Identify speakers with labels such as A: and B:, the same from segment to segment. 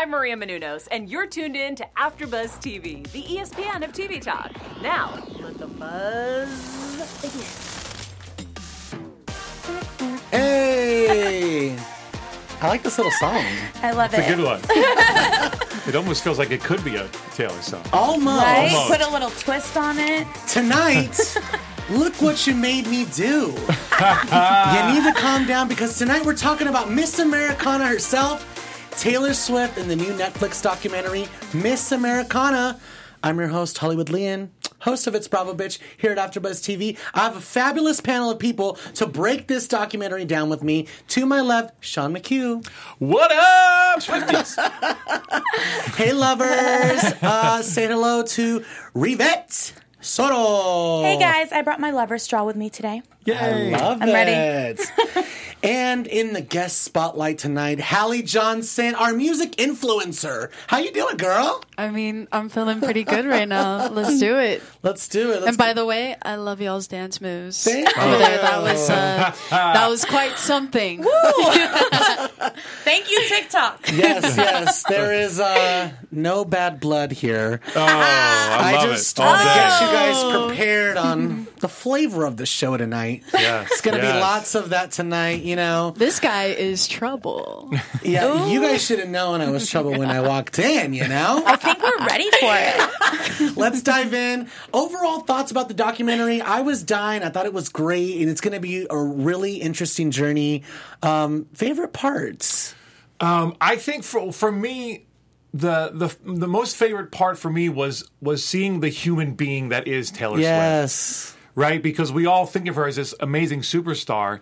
A: I'm Maria Menounos, and you're tuned in to AfterBuzz TV, the ESPN of TV talk. Now, let the buzz begin.
B: Hey! I like this little song.
C: I love
D: It's
C: it.
D: It's a good one. it almost feels like it could be a Taylor song.
B: Almost.
C: Right?
D: Almost.
C: Put a little twist on it.
B: Tonight, look what you made me do. you need to calm down because tonight we're talking about Miss Americana herself, Taylor Swift, and the new Netflix documentary, Miss Americana. I'm your host, Hollywood Leon, host of It's Bravo Bitch here at AfterBuzz TV. I have a fabulous panel of people to break this documentary down with me. To my left, Sean McHugh.
D: What up, Swifties?
B: Hey, lovers. uh, say hello to Rivette Soto.
C: Hey guys, I brought my lover straw with me today.
D: Yay.
B: Love
C: I'm ready.
B: it. and in the guest spotlight tonight, Hallie Johnson, our music influencer. How you doing, girl?
E: I mean, I'm feeling pretty good right now. Let's do it.
B: Let's do it. Let's
E: And by the way, I love y'all's dance moves.
B: Thank
E: Over
B: you.
E: there, that was uh, that was quite something.
C: Thank you, TikTok.
B: yes, yes. There is uh, no bad blood here.
D: Oh, I love
B: just
D: it. All
B: want to get you guys prepared on the flavor of the show tonight.
D: Yes,
B: It's going to be lots of that tonight, you know.
E: This guy is trouble.
B: Yeah, you guys should have known I was trouble when I walked in, you know?
C: I think we're ready for it.
B: Let's dive in. Overall thoughts about the documentary. I was dying. I thought it was great, and it's going to be a really interesting journey. Um, favorite parts?
D: Um, I think for for me, the the the most favorite part for me was was seeing the human being that is Taylor Swift.
B: Yes.
D: Right? Because we all think of her as this amazing superstar,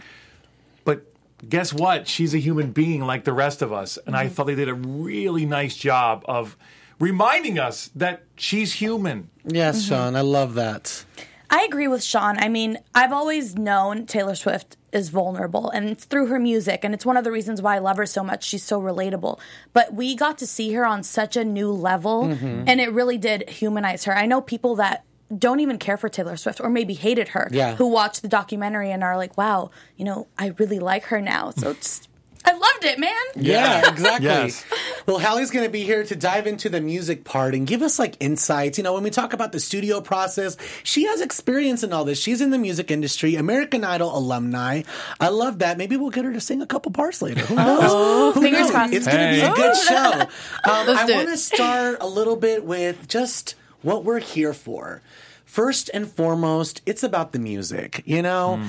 D: but guess what? She's a human being like the rest of us. And I mm-hmm. thought they did a really nice job of reminding us that she's human.
B: Yes, mm-hmm. Sean. I love that.
C: I agree with Sean. I mean, I've always known Taylor Swift is vulnerable, and it's through her music, and it's one of the reasons why I love her so much. She's so relatable. But we got to see her on such a new level, mm-hmm. and it really did humanize her. I know people that don't even care for Taylor Swift or maybe hated her
B: Yeah.
C: who watched the documentary and are like, wow, you know, I really like her now. So it's, I loved it, man.
B: Yeah, exactly.
D: Yes.
B: Well, Hallie's going to be here to dive into the music part and give us like insights. You know, when we talk about the studio process, she has experience in all this. She's in the music industry, American Idol alumni. I love that. Maybe we'll get her to sing a couple parts later. Who knows? Who
C: Fingers
B: knows?
C: crossed.
B: It's going to be a good show. Um, I want to start a little bit with just what we're here for. First and foremost, it's about the music. You know, hmm.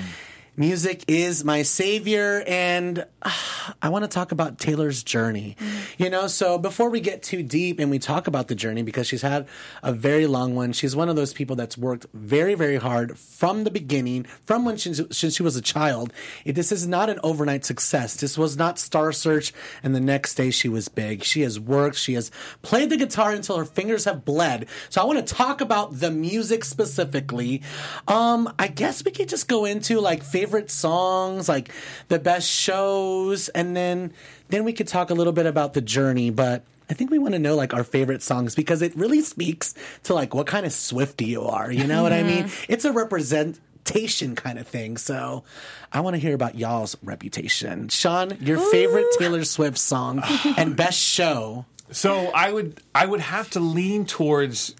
B: Music is my savior, and ah, I want to talk about Taylor's journey. You know, so before we get too deep and we talk about the journey, because she's had a very long one, she's one of those people that's worked very, very hard from the beginning, from when she, since she was a child. It, this is not an overnight success. This was not Star Search, and the next day she was big. She has worked, she has played the guitar until her fingers have bled. So I want to talk about the music specifically. Um, I guess we could just go into like favorite songs, like the best shows, and then then we could talk a little bit about the journey, but I think we want to know like our favorite songs because it really speaks to like what kind of Swifty you are. You know what I mean? Mm-hmm. It's a representation kind of thing. So I want to hear about y'all's reputation. Sean, your favorite Taylor Swift song and best show.
D: So I would I would have to lean towards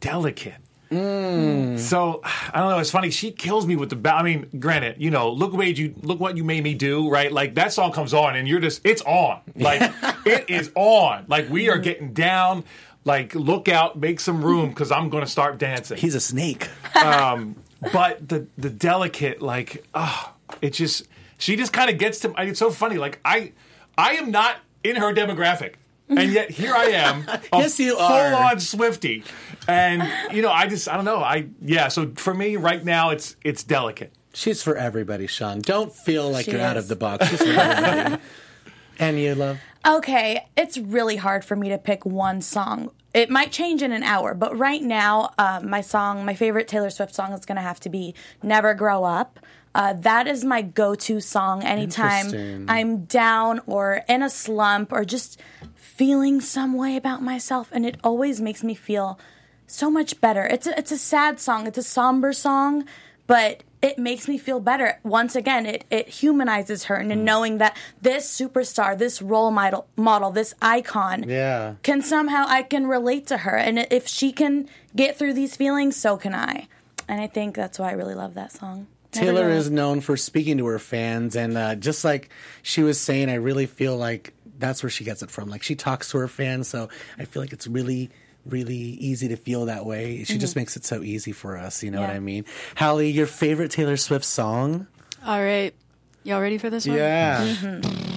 D: delicate. So I don't know. It's funny. She kills me with the. Ba- I mean, granted, you know, look what you look what you made me do. Right, like that song comes on, and you're just it's on. Like it is on. Like we are getting down. Like look out, make some room because I'm going to start dancing.
B: He's a snake.
D: Um, but the the delicate like ah it just she just kind of gets to it's so funny like i i am not in her demographic and yet here i am a
B: Yes, you are.
D: full-on swifty and you know i just i don't know i yeah so for me right now it's it's delicate
B: She's for everybody, Sean. Don't feel like
C: She
B: you're out of the box. She's for everybody. and you, love?
C: Okay, it's really hard for me to pick one song. It might change in an hour, but right now, uh, my song, my favorite Taylor Swift song is going to have to be Never Grow Up. Uh, that is my go to song anytime I'm down or in a slump or just feeling some way about myself. And it always makes me feel so much better. It's a, it's a sad song, it's a somber song, but it makes me feel better. Once again, it, it humanizes her
B: Mm.
C: and knowing that this superstar, this role model, model, this icon,
B: Yeah.
C: can somehow I can relate to her, and if she can get through these feelings, so can I. And I think that's why I really love that song.
B: Taylor is known for speaking to her fans, and uh, just like she was saying, I really feel like that's where she gets it from. Like she talks to her fans, so I feel like it's really, really easy to feel that way. She mm-hmm. just makes it so easy for us. You know what
C: Mm-hmm.
B: I mean? Hallie, your favorite Taylor Swift song?
E: All right. Y'all ready for this one?
B: Yeah. Mm-hmm.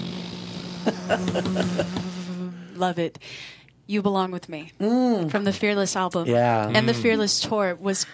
E: Love it. You Belong With Me mm. from the Fearless album.
B: Yeah.
E: And the mm. Fearless tour was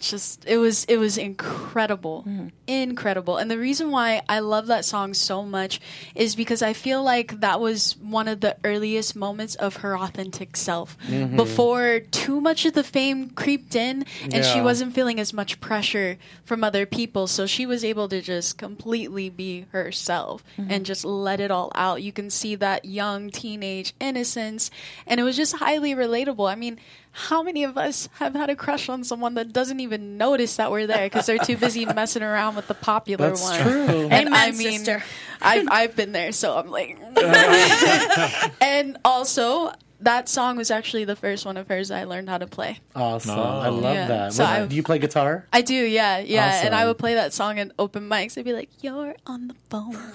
E: just it was it was incredible. Mm-hmm. Incredible. And the reason why i love that song so much is because i feel like that was one of the earliest moments of her authentic self. Mm-hmm. Before too much of the fame creeped in and she wasn't feeling as much pressure from other people. So she was able to just completely be herself mm-hmm. and just let it all out. You can see that young teenage innocence. And it was just highly relatable. I mean how many of us have had a crush on someone that doesn't even notice that we're there because they're too busy messing around with the popular one?
B: That's
E: one?
B: true.
E: And
C: Amen,
E: I mean,
C: sister.
E: I've I've been there, so I'm like, and also that song was actually the first one of hers I learned how to play.
B: Awesome. I love
E: Yeah.
B: that.
E: So I-
B: do you play guitar?
E: I do, yeah, yeah, and I would play that song in open mics. I'd be like, "You're on the phone."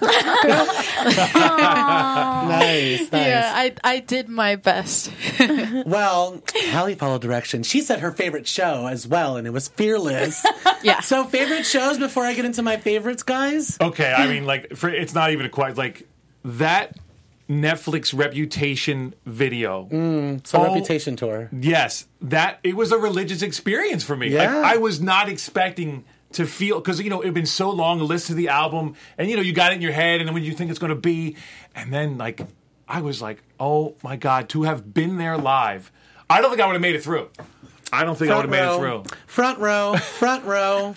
B: nice, nice.
E: yeah, I I did my best.
B: Well, Hallie followed direction. She said her favorite show as well, and it was Fearless.
E: yeah.
B: so, favorite shows before I get into my favorites, guys?
D: Okay, I mean, like, for it's not even a quite like that Netflix reputation video.
B: Mm, so,
D: Oh.
B: Reputation Tour.
D: Yes, that it was a religious experience for me.
B: Yeah.
D: Like, I was not expecting to feel because you know it'd been so long to listen to the album, and you know you got it in your head, and then when you think it's going to be, and then like I was like, oh my god, to have been there live, I don't think I would have made it through. I don't think I would have made it through.
B: Front row. Front row.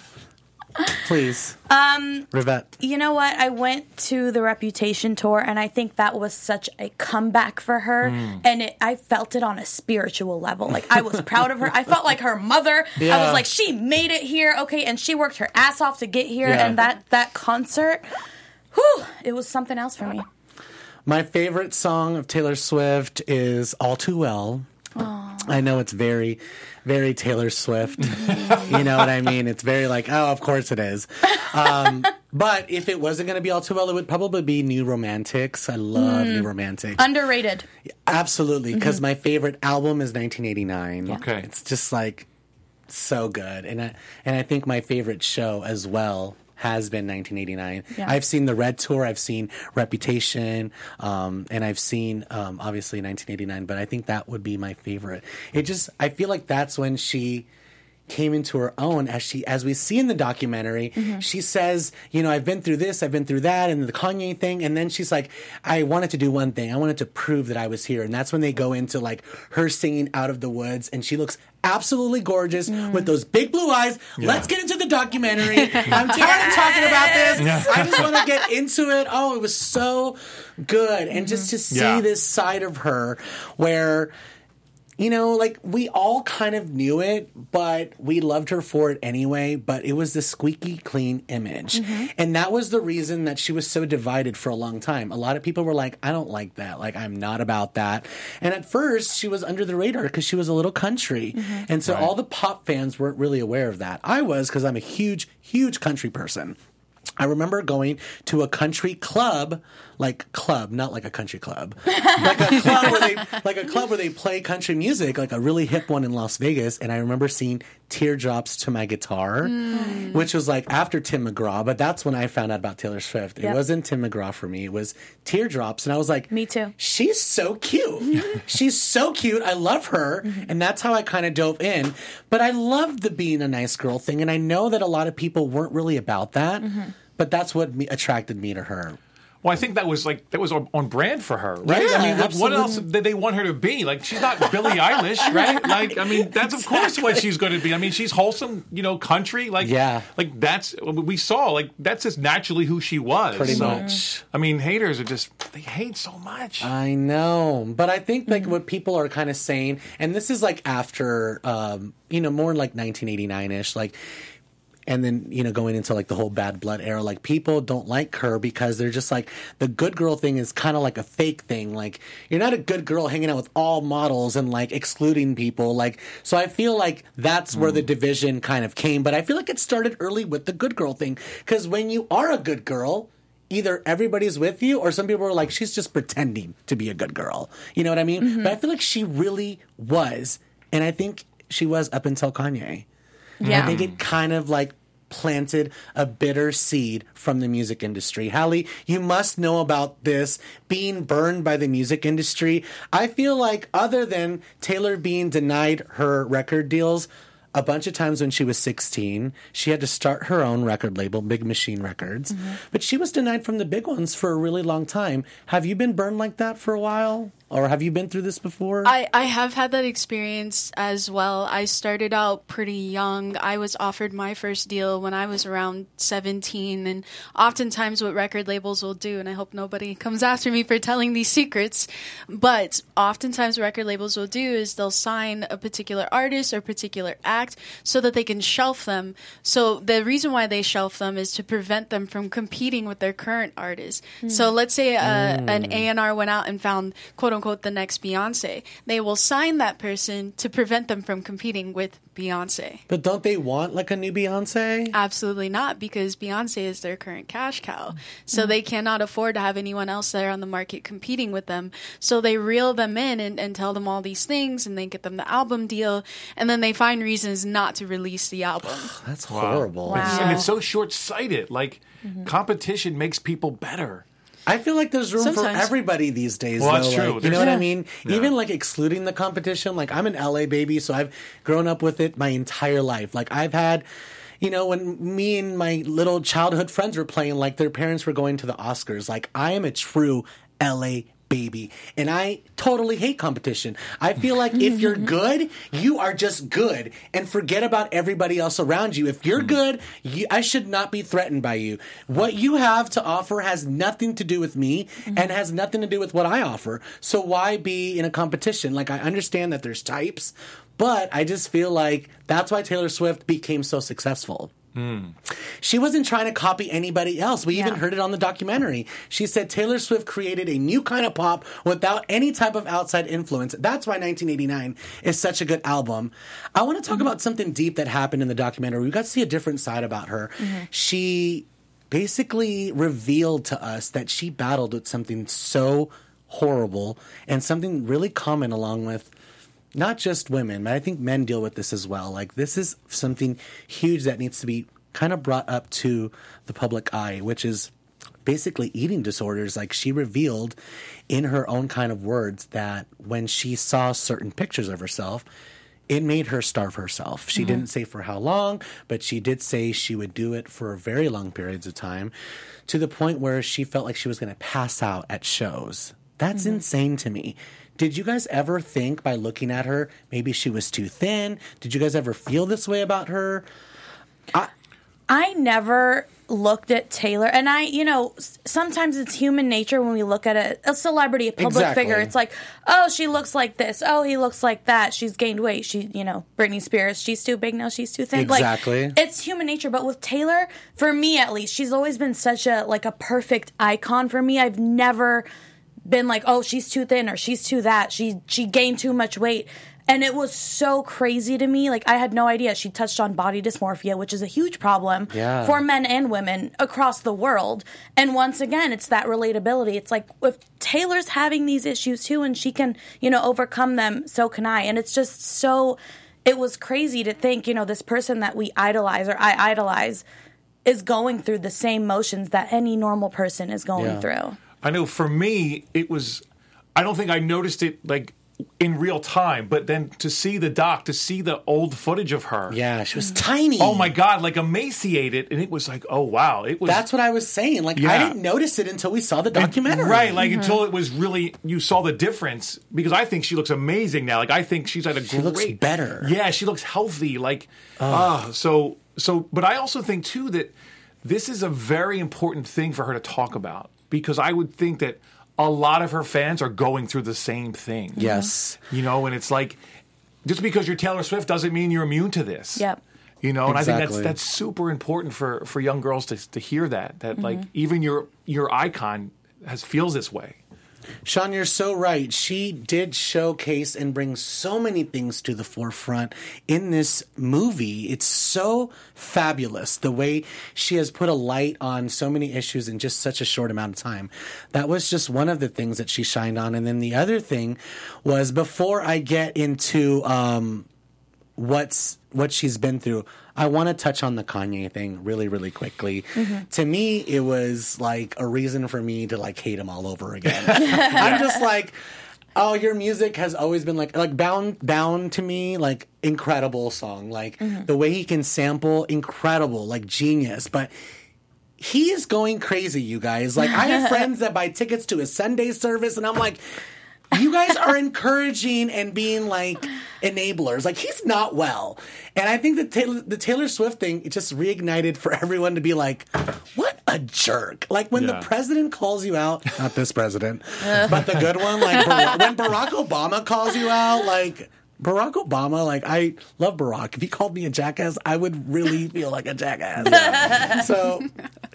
B: Please. Um, Rivette.
C: You know what? I went to the Reputation tour, and I think that was such a comeback for her.
B: Mm.
C: And it, I felt it on a spiritual level. Like I was proud of her. I felt like her mother. I was like, she made it here. Okay, and she worked her ass off to get here.
B: Yeah.
C: And that that concert, whew, it was something else for me.
B: My favorite song of Taylor Swift is All Too Well. I know it's very, very Taylor Swift. you know what I mean? It's very like, oh, of course it is. Um, but if it wasn't going to be All Too Well, it would probably be New Romantics. I love New Romantics.
C: Underrated.
B: Absolutely, because my favorite album is 1989.
D: Okay.
B: it's just like so good, and I and I think my favorite show as well has been 1989.
C: Yeah.
B: I've seen the Red Tour, I've seen Reputation, um, and I've seen um, obviously 1989. But I think that would be my favorite. It just I feel like that's when she came into her own as she as we see in the documentary. Mm-hmm. She says you know i've been through this i've been through that and the kanye thing. And then she's like i wanted to do one thing. I wanted to prove that i was here. And that's when they go into like her singing out of the woods and she looks absolutely gorgeous mm. with those big blue eyes. Let's get into the documentary. I'm tired of talking about this. I just want to get into it. Oh it was so good. And just to see
D: Yeah.
B: this side of her where you know, like we all kind of knew it, but we loved her for it anyway. But it was the squeaky clean image. Mm-hmm. And that was the reason that she was so divided for a long time. A lot of people were like, I don't like that. Like, I'm not about that. And at first, she was under the radar because she was a little country. Mm-hmm. And so all the pop fans weren't really aware of that. I was because I'm a huge, huge country person. I remember going to a country club, like club, not like a country club, like a club where they like a club where they play country music, like a really hip one in Las Vegas. And I remember seeing "Teardrops to My Guitar," mm. which was like after Tim McGraw, but that's when I found out about Taylor Swift. It
C: Yep.
B: wasn't Tim McGraw for me; it was Teardrops, and I was like,
C: Me too.
B: She's so cute. She's so cute. I love her. Mm-hmm. And that's how I kind of dove in. But I loved the being a nice girl thing. And I know that a lot of people weren't really about that. Mm-hmm. But that's what me, attracted me to her.
D: Well, I think that was like that was on, on brand for her, right?
B: Yeah,
D: I mean, what, what else did they want her to be? Like, she's not Billie Eilish, right? Like, I mean, that's of course what she's going to be. I mean, she's wholesome, you know, country. Like,
B: Yeah.
D: like that's we saw. Like, that's just naturally who she was.
B: Pretty
D: So,
B: much.
D: I mean, haters are just they hate so much.
B: I know, but I think like what people are kind of saying, and this is like after, um, you know, more like 1989 ish, like. And then you know going into like the whole bad blood era like people don't like her because they're just like the good girl thing is kind of like a fake thing. Like you're not a good girl hanging out with all models and like excluding people. Like so i feel like that's where the mm. division kind of came but i feel like it started early with the good girl thing. Because when you are a good girl either everybody's with you or some people are like she's just pretending to be a good girl. You know what i mean? Mm-hmm. But i feel like she really was and i think she was up until kanye
C: Yeah.
B: I think it kind of like planted a bitter seed from the music industry. Hallie, you must know about this being burned by the music industry. I feel like other than Taylor being denied her record deals a bunch of times when she was 16, she had to start her own record label, Big Machine Records. Mm-hmm. But she was denied from the big ones for a really long time. Have you been burned like that for a while? Or have you been through this before?
E: I, I have had that experience as well. I started out pretty young. I was offered my first deal when I was around 17. And oftentimes, what record labels will do, and I hope nobody comes after me for telling these secrets, but oftentimes, what record labels will do is they'll sign a particular artist or particular act so that they can shelf them. So, the reason why they shelf them is to prevent them from competing with their current artists. So, let's say uh, an A&R went out and found quote unquote the next Beyonce. They will sign that person to prevent them from competing with Beyonce.
B: but don't they want like a new Beyonce?
E: Absolutely not, because Beyonce is their current cash cow. So they cannot afford to have anyone else there on the market competing with them. So they reel them in and, and tell them all these things and they get them the album deal. And then they find reasons not to release the album.
B: That's horrible.
D: It's-
C: Wow.
D: And it's so short sighted. Like, mm-hmm. competition makes people better.
B: I feel like there's room for everybody these days.
D: Well,
B: though.
D: that's true.
B: Like, you
D: There's-
B: know what I mean?
D: Yeah.
B: Even like excluding the competition. Like I'm an LA baby, so I've grown up with it my entire life. Like I've had. You know, when me and my little childhood friends were playing, like their parents were going to the Oscars, like I am a true LA baby. And I totally hate competition. I feel like if you're good, you are just good and forget about everybody else around you. If you're hmm. good, you, I should not be threatened by you. What you have to offer has nothing to do with me hmm. and has nothing to do with what I offer. So why be in a competition? Like I understand that there's types, but I just feel like that's why Taylor Swift became so successful. She wasn't trying to copy anybody else. We even heard it on the documentary. She said Taylor Swift created a new kind of pop without any type of outside influence. That's why 1989 is such a good album. I want to talk mm-hmm. about something deep that happened in the documentary. We got to see a different side about her. Mm-hmm. She basically revealed to us that she battled with something so horrible and something really common along with not just women, but I think men deal with this as well. Like this is something huge that needs to be kind of brought up to the public eye, which is basically eating disorders. Like she revealed in her own kind of words that when she saw certain pictures of herself, it made her starve herself. She mm-hmm. didn't say for how long, but she did say she would do it for very long periods of time to the point where she felt like she was going to pass out at shows. That's mm-hmm. insane to me. Did you guys ever think by looking at her, maybe she was too thin? Did you guys ever feel this way about her?
C: I never looked at Taylor, and I, you know, sometimes it's human nature when we look at a, a celebrity, a public
B: Exactly.
C: figure. It's like, oh, she looks like this. Oh, he looks like that. She's gained weight. She, you know, Britney Spears. She's too big now. She's too thin.
B: Exactly.
C: Like, it's human nature. But with Taylor, for me at least, she's always been such a like a perfect icon for me. I've never been like, oh, she's too thin or she's too that. She she gained too much weight. And it was so crazy to me. Like I had no idea she touched on body dysmorphia, which is a huge problem
B: Yeah.
C: for men and women across the world. And once again, it's that relatability. It's like if Taylor's having these issues too and she can, you know, overcome them, so can I. And it's just so it was crazy to think, you know, this person that we idolize or I idolize is going through the same motions that any normal person is going
B: Yeah.
C: through.
D: I know for me, it was. I don't think I noticed it like in real time, but then to see the doc, to see the old footage of her.
B: Yeah, she was tiny.
D: Oh my God, like emaciated, and it was like, oh wow, it was.
B: That's what I was saying. Like I didn't notice it until we saw the documentary.
D: Right, like until it was really you saw the difference because I think she looks amazing now. Like I think she's at a
B: She
D: great
B: looks better.
D: Yeah, she looks healthy. Like ah, so so but I also think too that this is a very important thing for her to talk about because I would think that a lot of her fans are going through the same thing.
B: Yes.
D: You know, and it's like just because you're Taylor Swift doesn't mean you're immune to this.
C: Yep.
D: You know, and I think that's that's super important for for young girls to to hear that that like mm-hmm. even your your icon has feels this way.
B: Sean, you're so right. She did showcase and bring so many things to the forefront in this movie. It's so fabulous the way she has put a light on so many issues in just such a short amount of time. That was just one of the things that she shined on. And then the other thing was before I get into um, what's what she's been through. I want to touch on the Kanye thing really, really quickly. Mm-hmm. To me, it was like a reason for me to like hate him all over again. I'm just like, oh, your music has always been like like bound bound to me like incredible song. Like mm-hmm. the way he can sample, incredible, like genius. But he is going crazy, you guys. Like I have friends that buy tickets to his Sunday service, and I'm like, you guys are encouraging and being like enablers. Like he's not well, and I think the Taylor, the Taylor Swift thing it just reignited for everyone to be like, what a jerk! Like when
D: Yeah.
B: the president calls you out, not this president, but the good one, like Bar- when Barack Obama calls you out, like. Barack Obama, like I love Barack. If he called me a jackass, I would really feel like a jackass. So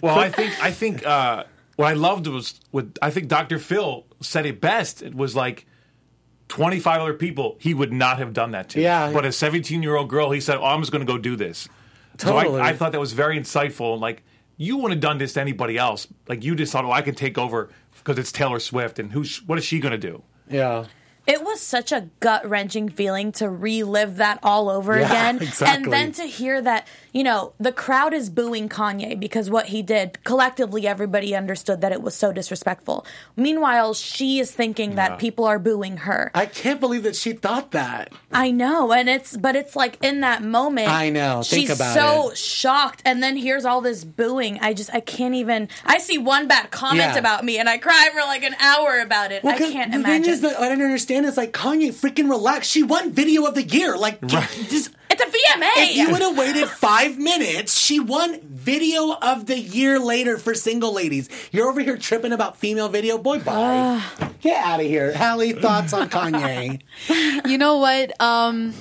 D: Well, I think I think uh, what I loved was with I think Dr. Phil said it best. It was like. 25 other people he would not have done that to.
B: Yeah.
D: But a 17 year old girl, he said, Oh, I'm just going to go do this.
B: Totally.
D: So I, I thought that was very insightful. Like, you wouldn't have done this to anybody else. Like, you just thought, Oh, I can take over because it's Taylor Swift. And who's what is she going to do?
B: yeah.
C: It was such a gut wrenching feeling to relive that all over
B: Yeah,
C: again.
B: exactly.
C: And then to hear that, you know, the crowd is booing Kanye because what he did, collectively, everybody understood that it was so disrespectful. Meanwhile, she is thinking
D: Yeah.
C: that people are booing her.
B: I can't believe that she thought that.
C: I know, and it's but it's like in that moment.
B: I know, think
C: she's
B: about
C: so
B: it.
C: shocked, and then here's all this booing. I just I can't even. I see one bad comment
B: Yeah.
C: about me, and I cry for like an hour about it. I can't
B: the
C: imagine.
B: thing is that I don't understand is like Kanye freaking relax. She won video of the year. Like just
C: it's a VMA.
B: if you would have waited five minutes, she won video of the year later for single ladies. You're over here tripping about female video. Boy, bye. Get out of here. Hallie, thoughts on Kanye?
E: You know what? Um,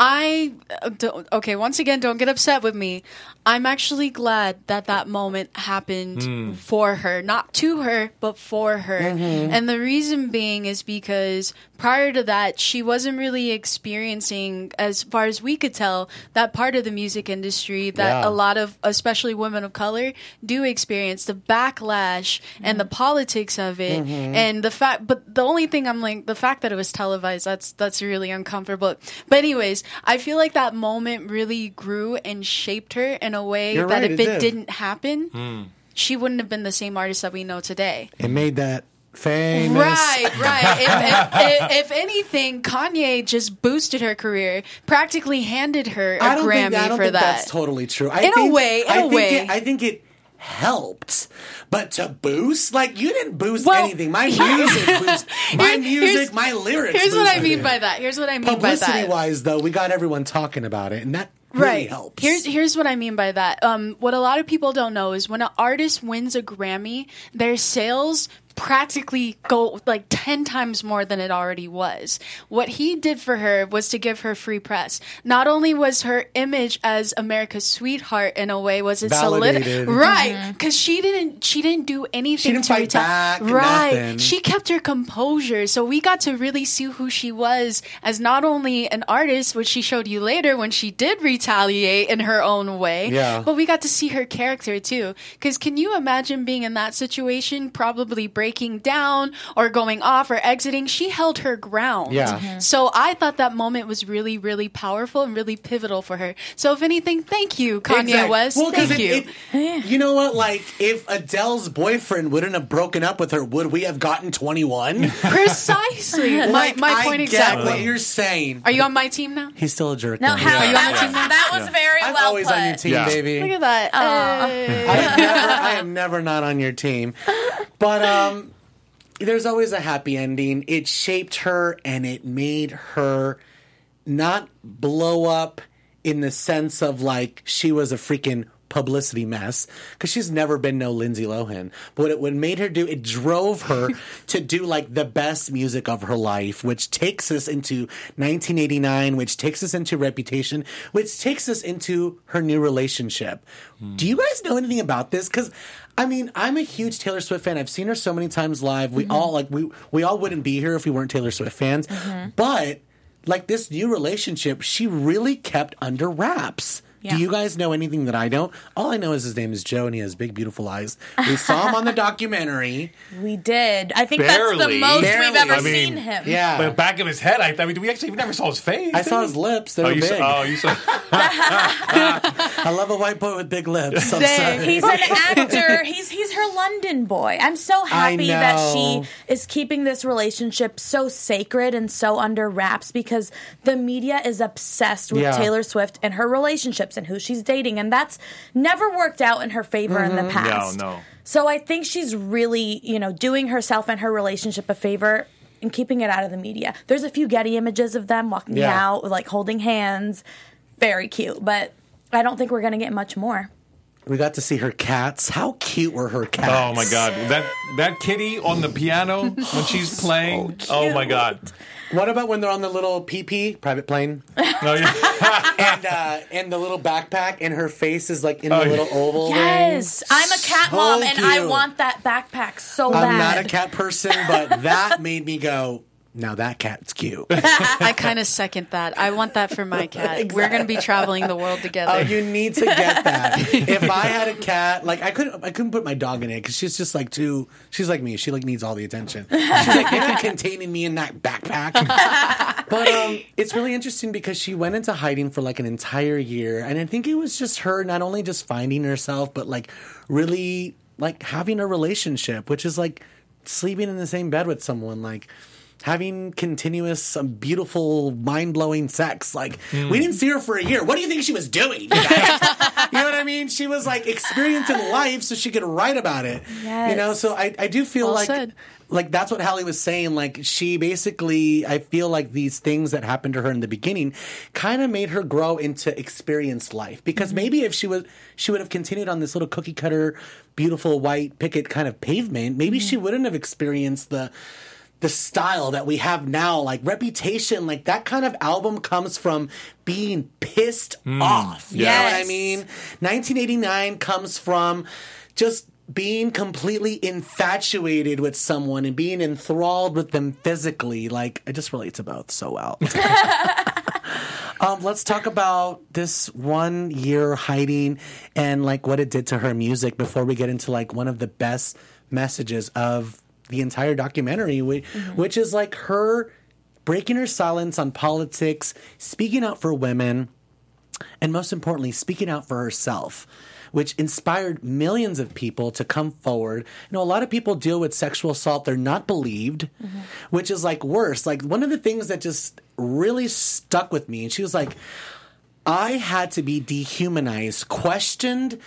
E: I uh, don't, okay. Once again, don't get upset with me. I'm actually glad that that moment happened for her, not to her, but for her. And the reason being is because prior to that, she wasn't really experiencing, as far as we could tell, that part of the music industry that
B: Yeah.
E: a lot of, especially women of color, do experience the backlash and the mm-hmm. politics of it, mm-hmm. and the fact. But the only thing I'm like, the fact that it was televised, that's that's really uncomfortable. But anyways, I feel like that moment really grew and shaped her in a way
B: You're
E: that
B: right,
E: if
B: it
E: it,
B: did.
E: didn't happen, hmm. she wouldn't have been the same artist that we know today.
B: It made that famous.
E: Right, right. if, if, if, if anything, Kanye just boosted her career, practically handed her a Grammy
B: think, I don't
E: for
B: think
E: that.
B: that's totally true. I
E: In a way, in
B: I
E: a
B: think
E: way.
B: It, I think it helped, but to boost, like you didn't boost
E: Well,
B: anything. My music boost. My music, my lyrics.
E: Here's what I mean by that. Here's what I mean by that.
B: Publicity wise, though, we got everyone talking about it, and that really
E: right.
B: helps.
E: Here's here's what I mean by that. Um, what a lot of people don't know is when an artist wins a Grammy, their sales practically go like 10 times more than it already was. What he did for her was to give her free press. Not only was her image as America's sweetheart in a way was it
B: Validated.
E: solidified right mm-hmm. cuz she didn't she didn't do anything
B: didn't
E: to
B: fight
E: retaliate.
B: back,
E: right.
B: nothing.
E: She kept her composure. So we got to really see who she was as not only an artist, which she showed you later when she did retaliate in her own way,
B: Yeah.
E: but we got to see her character too. Because can you imagine being in that situation, probably breaking down or going off or exiting? She held her ground.
B: Yeah. Mhm.
E: So I thought that moment was really, really powerful and really pivotal for her. So if anything, thank you, Kanye
B: Exact-
E: West.
B: Well, 'cause
E: thank
B: it-
E: you.
B: it- you know what? Like, if Adele's boyfriend wouldn't have broken up with her, would we have gotten 21?
E: Precisely. my
B: Like,
E: my
B: I
E: point
B: get
E: exactly.
B: what you're saying.
E: Are you on my team now?
B: He's still a jerk.
C: No,
B: though.
C: how
E: you on the team
C: that was very
B: I'm
C: well
B: always
C: put.
B: on your team,
D: Yeah.
B: baby.
E: Look at that. Hey.
B: I am, never, I am never not on your team. But um, there's always a happy ending. It shaped her and it made her not blow up in the sense of like she was a freaking publicity mess because she's never been no Lindsay Lohan. But what it, what made her do, it drove her to do like the best music of her life, which takes us into 1989, which takes us into Reputation, which takes us into her new relationship. Hmm. Do you guys know anything about this? Because I mean, I'm a huge Taylor Swift fan. I've seen her so many times live. We mm-hmm. all like we we all wouldn't be here if we weren't Taylor Swift fans. Mm-hmm. But like this new relationship, she really kept under wraps.
C: Yeah.
B: Do you guys know anything that I don't? All I know is his name is Joe and he has big, beautiful eyes. We saw him on the documentary.
C: We did. I think that's the most
B: Barely.
C: we've ever
D: I mean,
C: seen him.
B: Yeah.
D: But the back of his head, I, I mean, we actually never saw his face.
B: I saw his lips. They
D: Oh,
B: were
D: you
B: big.
D: saw, oh, you saw.
B: I love a white boy with big lips. I'm sorry.
C: He's an actor. He's he's her London boy. I'm so happy that she is keeping this relationship so sacred and so under wraps because the media is obsessed with
B: Yeah.
C: Taylor Swift and her relationships and who she's dating, and that's never worked out in her favor in the mm-hmm. past.
D: No, no.
C: So I think she's really, you know, doing herself and her relationship a favor and keeping it out of the media. There's a few Getty images of them walking
B: Yeah.
C: out, like holding hands. Very cute, but I don't think we're going to get much more.
B: We got to see her cats. How cute were her cats?
D: Oh my god, that that kitty on the piano when she's playing. oh my god.
B: What about when they're on the little PP private plane
D: No, yeah.
B: and uh, and the little backpack and her face is like in
D: Oh,
B: the
D: yeah.
B: little oval
C: Yes,
B: ring?
C: I'm a cat
B: So
C: mom and I
B: cute.
C: want that backpack so bad.
B: I'm
C: bad.
B: not a cat person, but that made me go. Now that cat's cute.
E: I kind of second that. I want that for my cat. We're going to be traveling the world together.
B: Oh, you need to get that. if I had a cat, like I couldn't, I couldn't put my dog in it because she's just like too. She's like me. She like needs all the attention. She's like you're not containing me in that backpack. but um, it's really interesting because she went into hiding for like an entire year, and I think it was just her not only just finding herself, but like really like having a relationship, which is like sleeping in the same bed with someone, like having continuous, um, beautiful, mind blowing sex. Like mm. we didn't see her for a year. What do you think she was doing? You. You know what I mean? She was like experiencing life so she could write about it. You know, so I, I do feel
E: Well
B: like
E: said.
B: like that's what Hallie was saying. Like she basically, I feel like these things that happened to her in the beginning kind of made her grow into experienced life. Because mm-hmm. maybe if she was, she would have continued on this little cookie cutter, beautiful white picket kind of pavement. Maybe mm-hmm. she wouldn't have experienced the the style that we have now, like Reputation, like that kind of album comes from being pissed off. You know what I mean? 1989 comes from just being completely infatuated with someone and being enthralled with them physically. Like, I just relate to both so well. um, let's talk about this one year hiding and like what it did to her music before we get into like one of the best messages of the entire documentary, which, mm-hmm. which is like her breaking her silence on politics, speaking out for women and most importantly, speaking out for herself, which inspired millions of people to come forward. You know, a lot of people deal with sexual assault, they're not believed, mm-hmm. which is like worse. Like, one of the things that just really stuck with me, and she was like, I had to be dehumanized, questioned,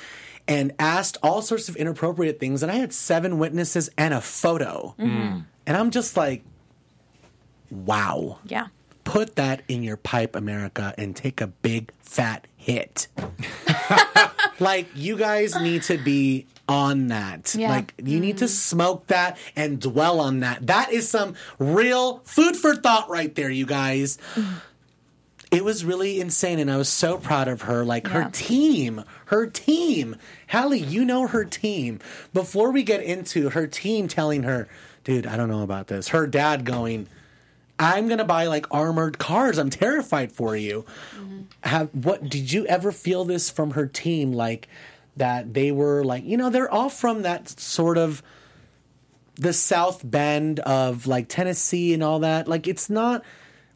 B: and asked all sorts of inappropriate things. And I had seven witnesses and a photo. Mm-hmm. And I'm just like, wow
C: Yeah.
B: put that in your pipe, America, and take a big fat hit. like, you guys need to be on that.
C: Yeah.
B: Like, you need to mm-hmm. smoke that and dwell on that. That is some real food for thought right there, you guys. Mm. It was really insane, and I was so proud of her. Like her team, her team. Hallie, you know her team. Before we get into her team telling her, dude, I don't know about this. Her dad going, I'm gonna buy like armored cars. I'm terrified for you. Mm-hmm. Have what did you ever feel this from her team? Like that they were like, you know, they're all from that sort of the South Bend of like Tennessee and all that. Like it's not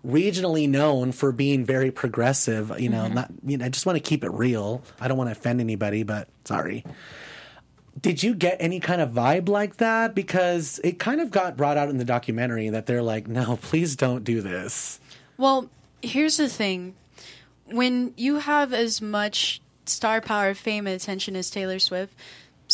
B: regionally known for being very progressive. You know, mm-hmm. not. You know, I just want to keep it real. I don't want to offend anybody, but sorry. Did you get any kind of vibe like that? Because it kind of got brought out in the documentary that they're like, no, please don't do this.
E: Well, here's the thing. When you have as much star power, fame, and attention as Taylor Swift,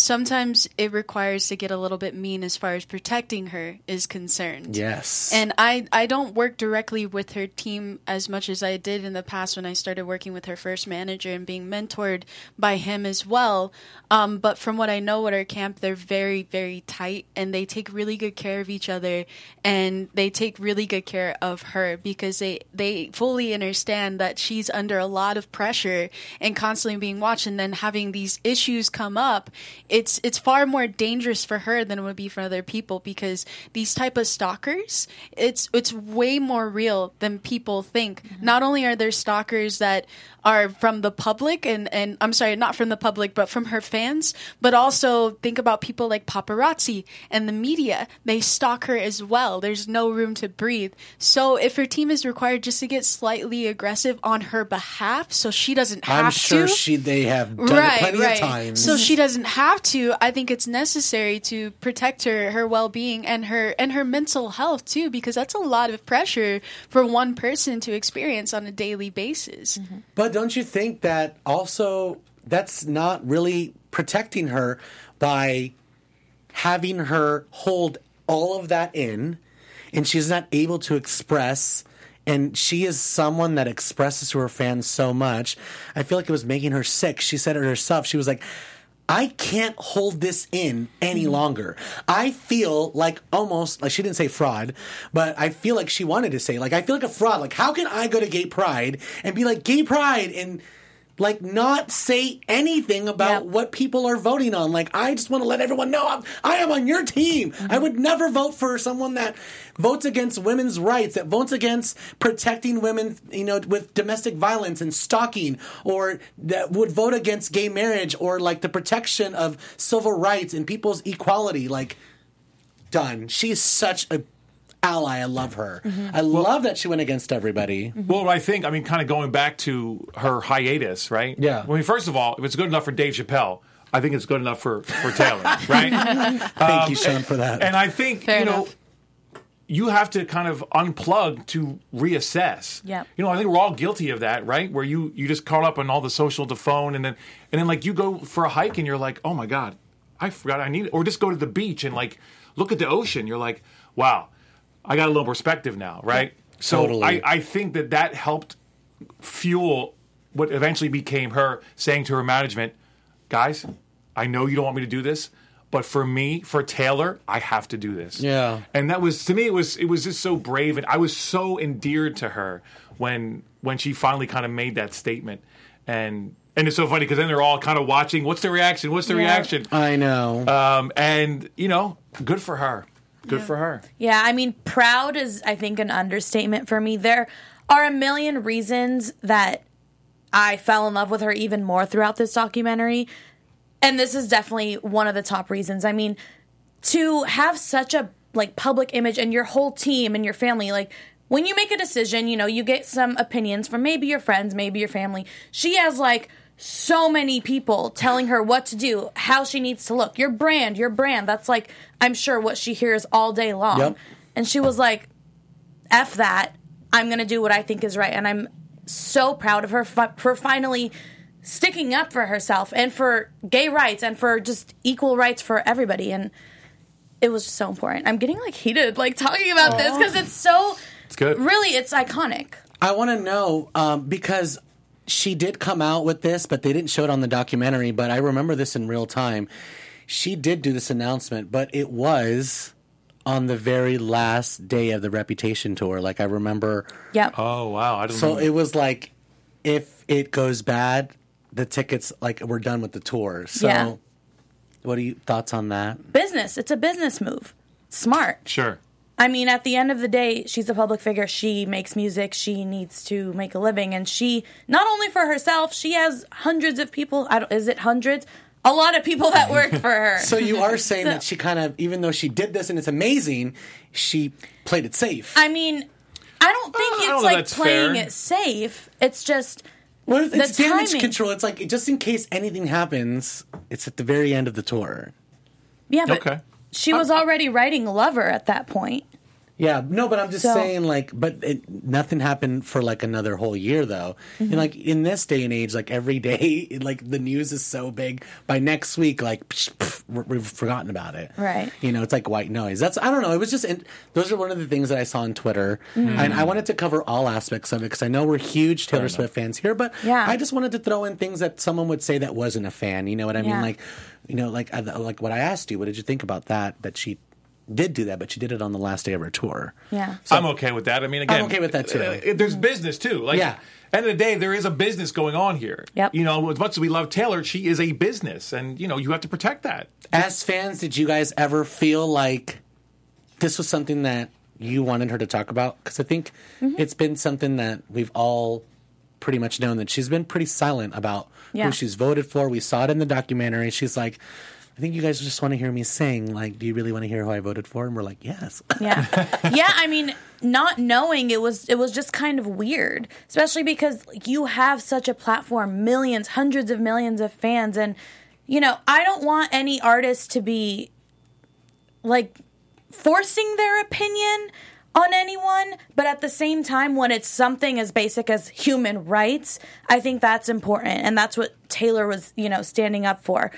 E: sometimes it requires to get a little bit mean as far as protecting her is concerned.
B: Yes.
E: And I, I don't work directly with her team as much as I did in the past when I started working with her first manager and being mentored by him as well. Um, but from what I know at our camp, they're very, very tight and they take really good care of each other and they take really good care of her because they, they fully understand that she's under a lot of pressure and constantly being watched and then having these issues come up. It's, it's far more dangerous for her than it would be for other people because these type of stalkers, it's, it's way more real than people think. Mm-hmm. Not only are there stalkers that are from the public and, and I'm sorry, not from the public, but from her fans, but also think about people like paparazzi and the media. They stalk her as well. There's no room to breathe. So if her team is required just to get slightly aggressive on her behalf so she doesn't have to.
B: I'm sure
E: to.
B: she they have done it plenty of times.
E: So she doesn't have to. I think it's necessary to protect her her well being and her and her mental health too, because that's a lot of pressure for one person to experience on a daily basis. Mm-hmm.
B: But don't you think that also that's not really protecting her by having her hold all of that in and she's not able to express and she is someone that expresses to her fans so much. I feel like it was making her sick. She said it herself. She was like, I can't hold this in any mm-hmm. longer. I feel like almost like she didn't say fraud, but I feel like she wanted to say like I feel like a fraud. Like how can I go to gay pride and be like gay pride and like not say anything about
C: Yep.
B: what people are voting on. Like I just want to let everyone know I'm, I am on your team. I would never vote for someone that votes against women's rights, that votes against protecting women, you know, with domestic violence and stalking, or that would vote against gay marriage or like the protection of civil rights and people's equality. Like done. She's such a ally. I love her. Mm-hmm. I love that she went against everybody. Mm-hmm.
D: Well, I think, I mean, kind of going back to her hiatus, right?
B: Yeah.
D: I mean, first of all, if it's good enough for Dave Chappelle, I think it's good enough for, for Taylor, right?
B: Thank you, um, Sean, for that.
D: and I think,
E: Fair
D: you know,
E: enough.
D: you have to kind of unplug to reassess.
C: Yep.
D: You know, I think we're all guilty of that, right? Where you you just caught up on all the social to phone, and then and then like you go for a hike, and you're like, oh my god, I forgot I need it, or just go to the beach and like look at the ocean. You're like, wow, I got a little perspective now, right? So
B: Totally.
D: I, I think that that helped fuel what eventually became her saying to her management, guys, I know you don't want me to do this, but for me, for Taylor, I have to do this.
B: Yeah.
D: And that was to me it was it was just so brave and I was so endeared to her when when she finally kind of made that statement. And and it's so funny because then they're all kind of watching what's the reaction? What's the
C: Yeah.
D: reaction?
B: I know.
D: Um, and you know, good for her. Good for her.
C: Yeah, I mean, proud is, I think, an understatement for me. There are a million reasons that I fell in love with her even more throughout this documentary. And this is definitely one of the top reasons. I mean, to have such a like public image and your whole team and your family, like when you make a decision, you know, you get some opinions from maybe your friends, maybe your family. She has like so many people telling her what to do, how she needs to look, your brand, your brand. That's like, I'm sure what she hears all day long.
B: Yep.
C: And she was like, F that. I'm going to do what I think is right. And I'm so proud of her for finally sticking up for herself and for gay rights and for just equal rights for everybody. And it was just so important. I'm getting like heated, like talking about this because it's so.
D: It's good.
C: Really, it's iconic.
B: I want to know um, because she did come out with this, but they didn't show it on the documentary. But I remember this in real time. She did do this announcement, but it was on the very last day of the Reputation tour. Like I remember,
C: Yep.
D: Oh wow. I don't
B: so
D: know.
B: it was like if it goes bad, the tickets like we're done with the tour. So,
C: Yeah.
B: what are you thoughts on that?
C: business. It's a business move. Smart.
D: sure.
C: I mean, at the end of the day, she's a public figure. She makes music. She needs to make a living, and she not only for herself, she has hundreds of people. I don't, is it hundreds? A lot of people that work for her.
B: So you are saying that she kind of, even though she did this and it's amazing, she played it safe.
C: I mean, I don't think
D: Uh,
C: it's
D: don't
C: like playing
D: fair.
C: it safe. It's just
B: Well, it's, it's
C: the
B: damage
C: timing.
B: control. It's like just in case anything happens, it's at the very end of the tour.
C: yeah, but
D: Okay.
C: she was already writing Lover at that point.
B: Yeah, no, but I'm just
C: So-
B: saying, like, but it, nothing happened for like another whole year, though.
C: Mm-hmm.
B: And like in this day and age, like every day, like the news is so big. By next week, like psh, pff, we're- we've forgotten about it.
C: Right.
B: You know, it's like white noise. That's I don't know. It was just in, those are one of the things that I saw on Twitter,
C: Mm-hmm.
B: and I wanted to cover all aspects of it because I know we're huge Taylor Swift fans here, but
C: Yeah.
B: I just wanted to throw in things that someone would say that wasn't a fan. You know what I mean? Like, you know, like like what I asked you. What did you think about that? That she did do that, but she did it on the last day of her tour.
C: Yeah.
D: so, I'm okay with that. I mean, again, I'm
B: okay with that, too.
D: uh, there's business too. Like,
B: Yeah.
D: End of the day, there is a business going on here.
C: Yep.
D: You know, as much as we love Taylor, she is a business, and you know, you have to protect that.
B: As fans, did you guys ever feel like this was something that you wanted her to talk about? Because I think
C: Mm-hmm.
B: it's been something that we've all pretty much known that she's been pretty silent about
C: Yeah.
B: who she's voted for. We saw it in the documentary. She's like, I think you guys just want to hear me sing. Like, do you really want to hear who I voted for? And we're like, yes.
C: Yeah. yeah, I mean, not knowing it was it was just kind of weird, especially because like, you have such a platform, millions, hundreds of millions of fans and you know, I don't want any artist to be like forcing their opinion on anyone, but at the same time when it's something as basic as human rights, I think that's important and that's what Taylor was, you know, standing up for.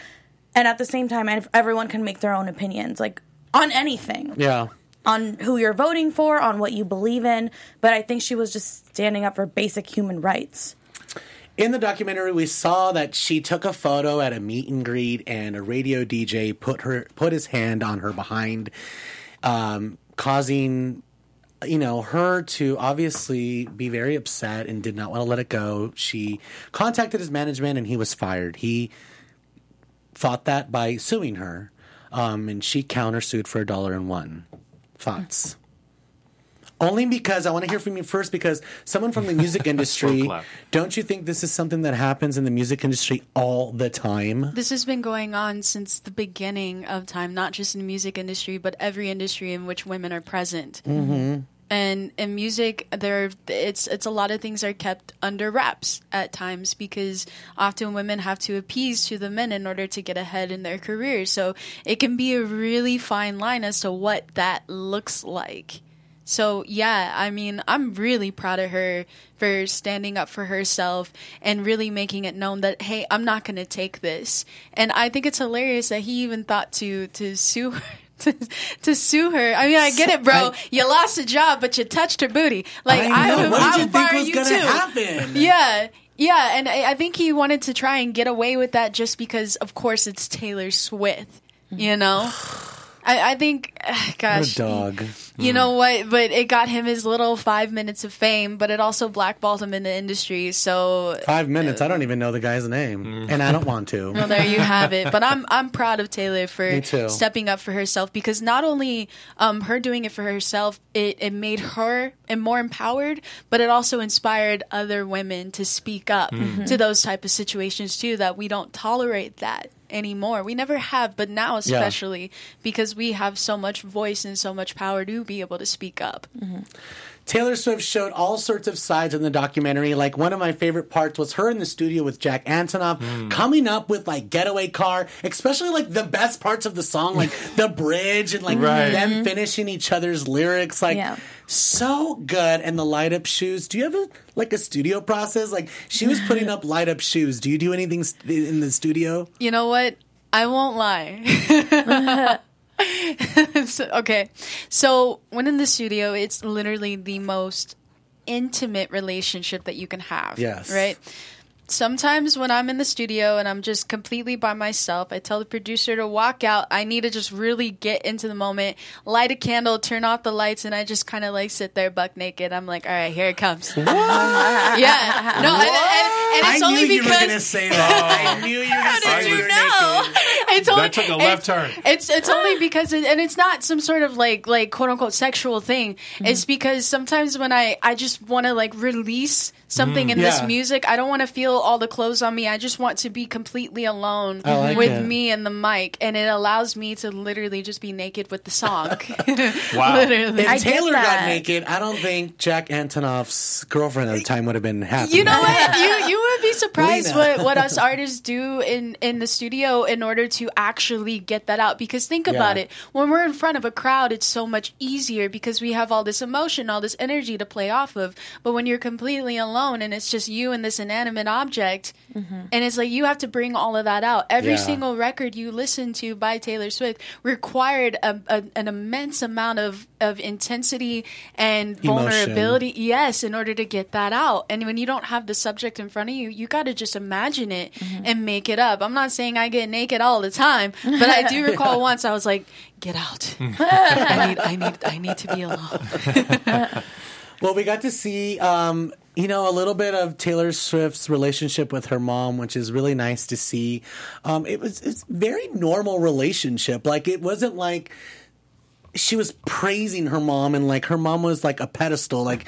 C: And at the same time, everyone can make their own opinions like on anything
B: yeah.
C: on who you're voting for, on what you believe in, but I think she was just standing up for basic human rights.
B: In the documentary, we saw that she took a photo at a meet and greet, and a radio DJ put her put his hand on her behind, um, causing you know her to obviously be very upset and did not want to let it go. She contacted his management, and he was fired. He fought that by suing her, um, and she countersued for a dollar and one. Thoughts? Only because I want to hear from you first, because someone from the music industry, don't you think this is something that happens in the music industry all the time?
E: This has been going on since the beginning of time, not just in the music industry, but every industry in which women are present. Mm-hmm. And in music, there it's it's a lot of things are kept under wraps at times because often women have to appease to the men in order to get ahead in their careers. So it can be a really fine line as to what that looks like. So yeah, I mean, I'm really proud of her for standing up for herself and really making it known that hey, I'm not going to take this. And I think it's hilarious that he even thought to to sue her. To, to sue her, I mean, I get it, bro.
B: I-
E: you lost a job, but you touched her booty. Like, I,
B: know.
E: would,
B: what
E: I
B: did you
E: would
B: think
E: fire
B: was
E: you
B: going
E: too.
B: to happen?
E: Yeah, yeah, and I, I think he wanted to try and get away with that just because, of course, it's Taylor Swift. You know, I, I think, gosh,
B: What a dog.
E: you mm. know what? But it got him his little five minutes of fame, but it also blackballed him in the industry. So
B: Five minutes. I don't uh, even know the guy's name, mm. and I don't want to.
E: well, there you have it. But I'm I'm proud of Taylor for
B: Me too.
E: stepping up for herself because not only um, her doing it for herself, it, it made her and more empowered, but it also inspired other women to speak up mm-hmm. to those type of situations too. That we don't tolerate that anymore. We never have, but now especially because we have so much voice and so much power to be able to speak up. Mm-hmm.
B: Taylor Swift showed all sorts of sides in the documentary. Like one of my favorite parts was her in the studio with Jack Antonoff hmm. coming up with like Getaway Car, especially like the best parts of the song, like the bridge and like
D: Right.
B: them mm-hmm. finishing each other's lyrics. Like
C: Yeah.
B: so good. And the light up shoes. Do you have a like a studio process? Like she was putting up light up shoes. Do you do anything st- in the studio?
E: You know what? I won't lie. So- okay. So, when in the studio, it's literally the most intimate relationship that you can have.
B: Yes.
E: Right? Sometimes when I'm in the studio and I'm just completely by myself, I tell the producer to walk out. I need to just really get into the moment, light a candle, turn off the lights, and I just kind of like sit there buck naked. I'm like, all right, here it comes. yeah. No, and, and, and it's
B: I
E: only
B: knew you were gonna say that. I knew you were gonna
E: How did
B: you
E: know?
B: Naked.
E: It's only,
D: That took a left
E: it's-
D: turn.
E: It's it's only because it, and it's not some sort of like like quote unquote sexual thing.
B: Mm-hmm.
E: It's because sometimes when I I just want to like release something in
B: Mm, Yeah.
E: this music, I don't want to feel all the clothes on me. I just want to be completely alone
B: like
E: with
B: it.
E: me and the mic, and it allows me to literally just be naked with the song.
D: Wow.
E: literally.
B: If
C: I
B: Taylor got naked, I don't think Jack Antonoff's girlfriend at the time would have been happy.
E: You know what? You you would be be surprised
B: Lena.
E: what, what us artists do in, in the studio in order to actually get that out. Because think about it. When we're in front of a crowd, it's so much easier because we have all this emotion, all this energy to play off of. But when you're completely alone and it's just you and this inanimate object, Mm-hmm. and it's like you have to bring all of that out. Every
B: Yeah.
E: single record you listen to by Taylor Swift required a, a, an immense amount of, of intensity and
B: Emotion.
E: vulnerability. Yes, in order to get that out. And when you don't have the subject in front of you, you got to just imagine it mm-hmm. and make it up. I'm not saying I get naked all the time, but I do recall once I was like, "Get out! Mm. I need, I need, I need to be alone."
B: Well, we got to see, um, you know, a little bit of Taylor Swift's relationship with her mom, which is really nice to see. Um, it was it's very normal relationship. Like it wasn't like she was praising her mom and like her mom was like a pedestal. Like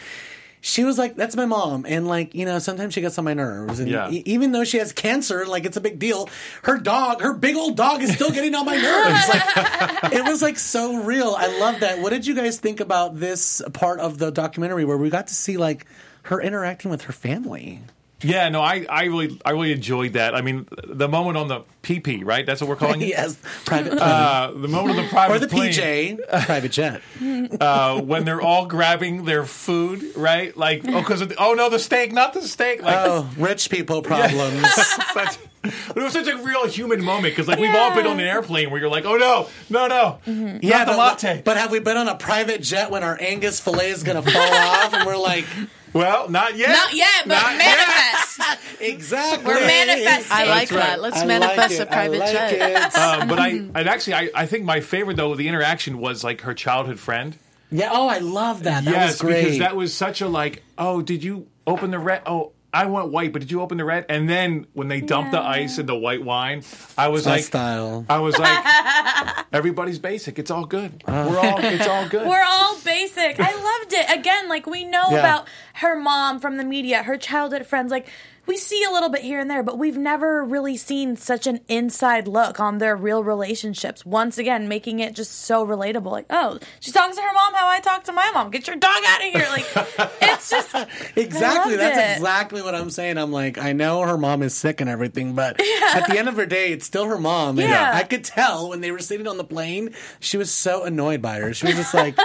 B: she was like, "That's my mom," and like you know, sometimes she gets on my nerves. And
D: Yeah.
B: e- even though she has cancer, like it's a big deal. Her dog, her big old dog, is still getting on my nerves. Like it was like so real. I love that. What did you guys think about this part of the documentary where we got to see like her interacting with her family?
D: Yeah, no, I, I really I really enjoyed that. I mean, the moment on the PP, right? That's what we're calling it.
B: yes, private
D: Uh, the moment on the private
B: or the
D: plane,
B: PJ private jet.
D: uh, when they're all grabbing their food, right? Like, oh, because oh no, the steak, not the steak. Like,
B: Oh, rich people problems.
D: such, but it was such a real human moment because like we've all been on an airplane where you're like, oh no, no, no,
B: Yeah,
D: not the
B: but,
D: latte.
B: but have we been on a private jet when our Angus fillet is going to fall off and we're like,
D: well, not yet,
C: Not yet, but
D: Not yet.
C: manifest.
B: Exactly.
C: We're manifesting.
E: I like
D: right.
E: that. Let's
B: I
E: manifest
B: like
E: a private
B: like
E: jet.
D: Uh, but I, and actually, I, I think my favorite though, the interaction was like her childhood friend.
B: Yeah. Oh, I love that. That
D: yes,
B: was great.
D: because that was such a like, oh, did you open the red? Oh, I want white, but did you open the red? And then when they dumped the ice in the white wine, I was
B: My
D: like,
B: style.
D: I was like, everybody's basic. It's all good. We're all, it's all good.
C: We're all basic. I loved it. Again, like we know
B: Yeah.
C: about her mom from the media, her childhood friends. Like we see a little bit here and there, but we've never really seen such an inside look on their real relationships. Once again, making it just so relatable. Like, oh, she talks to her mom how I talk to my mom. Get your dog out of here. Like, it's just
B: Exactly. That's
C: it.
B: exactly what I'm saying. I'm like, I know her mom is sick and everything, but at the end of her day, it's still her mom. And
C: Yeah.
B: I could tell when they were sitting on the plane, she was so annoyed by her. She was just like,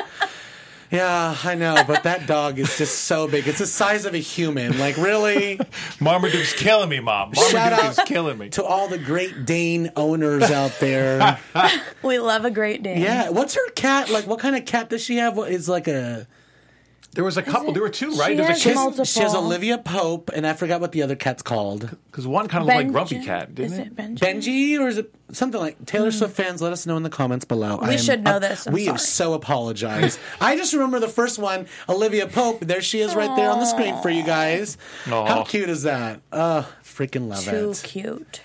B: Yeah, I know, but that dog is just so big. It's the size of a human. Like, really?
D: Marmaduke's killing me, mom.
B: Shout
D: Marmaduke
B: out
D: is killing me.
B: To all the Great Dane owners out there.
C: we love a great Dane.
B: Yeah. What's her cat? Like, what kind of cat does she have? What is like a.
D: There was a couple. There were two, right?
C: she
D: There's a
C: has
D: kid
C: multiple-
B: She has Olivia Pope, and I forgot what the other cat's called.
D: because one kind of looked like Grumpy
C: Benji-
D: Cat, didn't
C: Is
D: it?
C: it Benji?
B: Benji, or is it something like Taylor Swift fans? Let us know in the comments below.
C: We should know this. I'm
B: we
C: sorry.
B: so apologize. I just remember the first one, Olivia Pope. There she is, right there on the screen for you guys.
D: Aw.
B: How cute is that? Oh, freaking love
C: Too
B: it.
C: cute.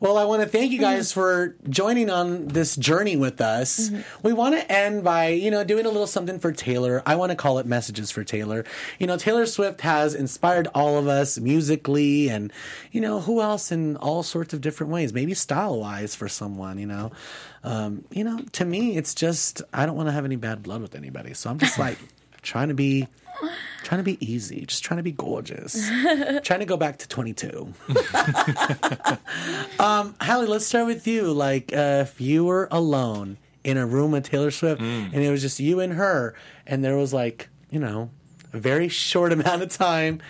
B: Well, I want to thank you guys for joining on this journey with us. We want to end by, you know, doing a little something for Taylor. I want to call it messages for Taylor. You know, Taylor Swift has inspired all of us musically and, you know, who else in all sorts of different ways, maybe style wise for someone, you know. Um, you know, to me, it's just, I don't want to have any bad blood with anybody. So I'm just like trying to be. Trying to be easy, just trying to be gorgeous, trying to go back to 22. Hallie, let's start with you. Like, uh, if you were alone in a room with Taylor Swift, and it was just you and her, and there was like, you know, a very short amount of time,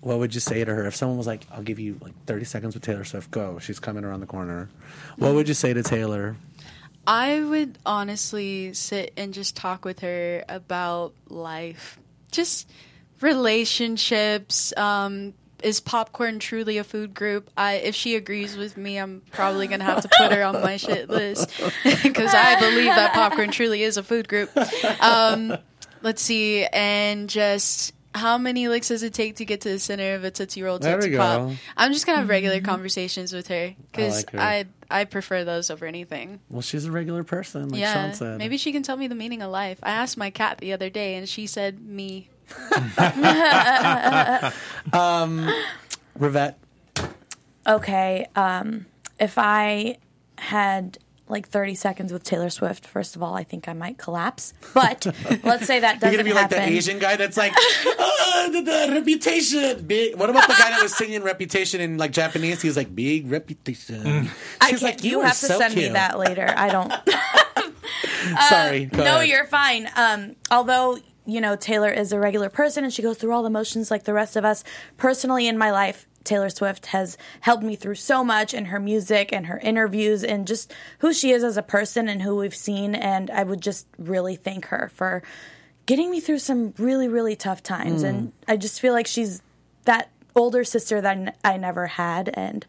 B: what would you say to her? If someone was like, "I'll give you like thirty seconds with Taylor Swift, go," she's coming around the corner. What would you say to Taylor?
E: I would honestly sit and just talk with her about life, just relationships. Um, is popcorn truly a food group? I, if she agrees with me, I'm probably gonna have to put her on my shit list because I believe that popcorn truly is a food group. Um, let's see, and just. How many licks does it take to get to the center of a Tootsie Roll Tootsie Pop?
B: go.
E: I'm just gonna have regular conversations with her because
B: like her.
E: I I prefer those over anything.
B: Well, she's a regular person, like
E: Yeah,
B: Sean said.
E: maybe she can tell me the meaning of life. I asked my cat the other day, and she said me.
B: Rivette.
C: Okay, um, if I had like 30 seconds with Taylor Swift, first of all, I think I might collapse. But let's say that doesn't happen.
B: You're gonna be like the Asian guy that's like, "Ah, the, the reputation. Big. What about the guy that was singing reputation in like Japanese? He was like, big reputation.
C: I
B: She's
C: can't,
B: like,
C: you,
B: are
C: have to
B: so
C: send me that later. I don't.
B: Sorry. go
C: no,
B: ahead.
C: you're fine. Um, although you know Taylor is a regular person and she goes through all the motions like the rest of us. Personally, in my life, Taylor Swift has helped me through so much in her music and her interviews and just who she is as a person and who we've seen. And I would just really thank her for getting me through some really, really tough times. And I just feel like she's that older sister that I never had, and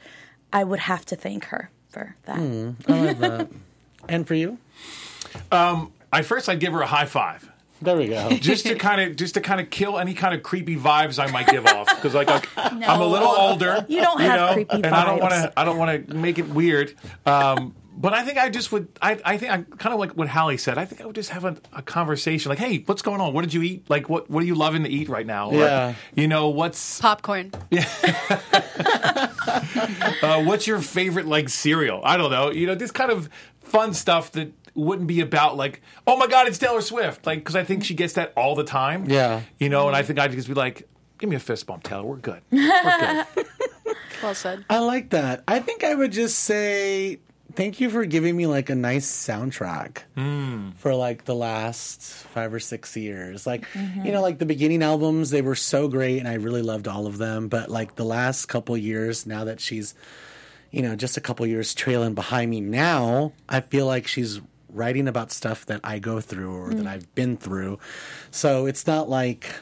C: I would have to thank her for that.
B: Hmm, and for you?
D: Um, I first I'd give her a high five.
B: There we go.
D: just to kind of just to kind of kill any kind of creepy vibes I might give off because like, like, I'm a little older.
C: You don't have creepy vibes.
D: and I don't want to I don't want to make it weird. Um, but I think I just would. I, I think I kind of like what Hallie said. I think I would just have a, a conversation like, "Hey, what's going on? What did you eat? Like, what what are you loving to eat right now? Or,
B: Yeah.
D: you know, what's
E: Popcorn.
D: uh, what's your favorite like cereal? I don't know. You know, this kind of fun stuff that wouldn't be about like, oh my god, it's Taylor Swift. Like, because I think she gets that all the time.
B: Yeah.
D: You know, and I think I'd just be like, give me a fist bump, Taylor. We're good. We're good.
E: Well said.
B: I like that. I think I would just say thank you for giving me like a nice soundtrack hmm. for like the last five or six years. Like, mm-hmm. you know, like the beginning albums, they were so great and I really loved all of them. But like the last couple years, now that she's, you know, just a couple years trailing behind me now, I feel like she's writing about stuff that I go through or that I've been through. So it's not like,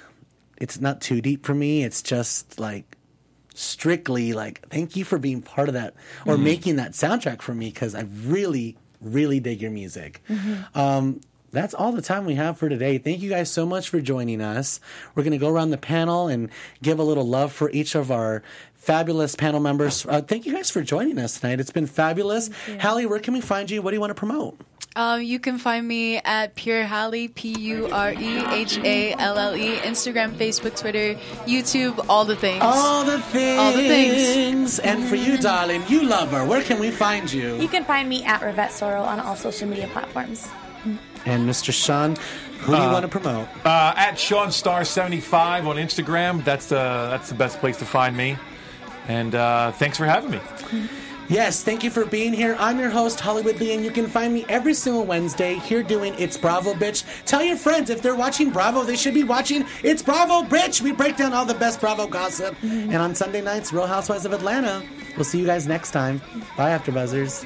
B: it's not too deep for me. It's just like, strictly like thank you for being part of that or making that soundtrack for me because i really really dig your music. Um, that's all the time we have for today. Thank you guys so much for joining us. We're going to go around the panel and give a little love for each of our fabulous panel members. Uh, thank you guys for joining us tonight. It's been fabulous. Hallie where can we find you? What do you want to promote
E: Um, you can find me at Pure Halle, P U R E H A L L E, Instagram, Facebook, Twitter, YouTube, all the things.
B: all the things
E: All the things.
B: and for you darling you love her where can we find you
C: You can find me at Rivette Sorrel on all social media platforms.
B: and mr sean who do you want to promote
D: Uh, at Sean Star seventy five on Instagram. That's the that's the best place to find me. And uh, thanks for having me.
B: Yes, thank you for being here. I'm your host, Hollywood Lee, and you can find me every single Wednesday here doing It's Bravo Bitch. Tell your friends if they're watching Bravo, they should be watching It's Bravo Bitch. We break down all the best Bravo gossip. Mm-hmm. And on Sunday nights, Real Housewives of Atlanta. We'll see you guys next time. Bye, After Buzzers.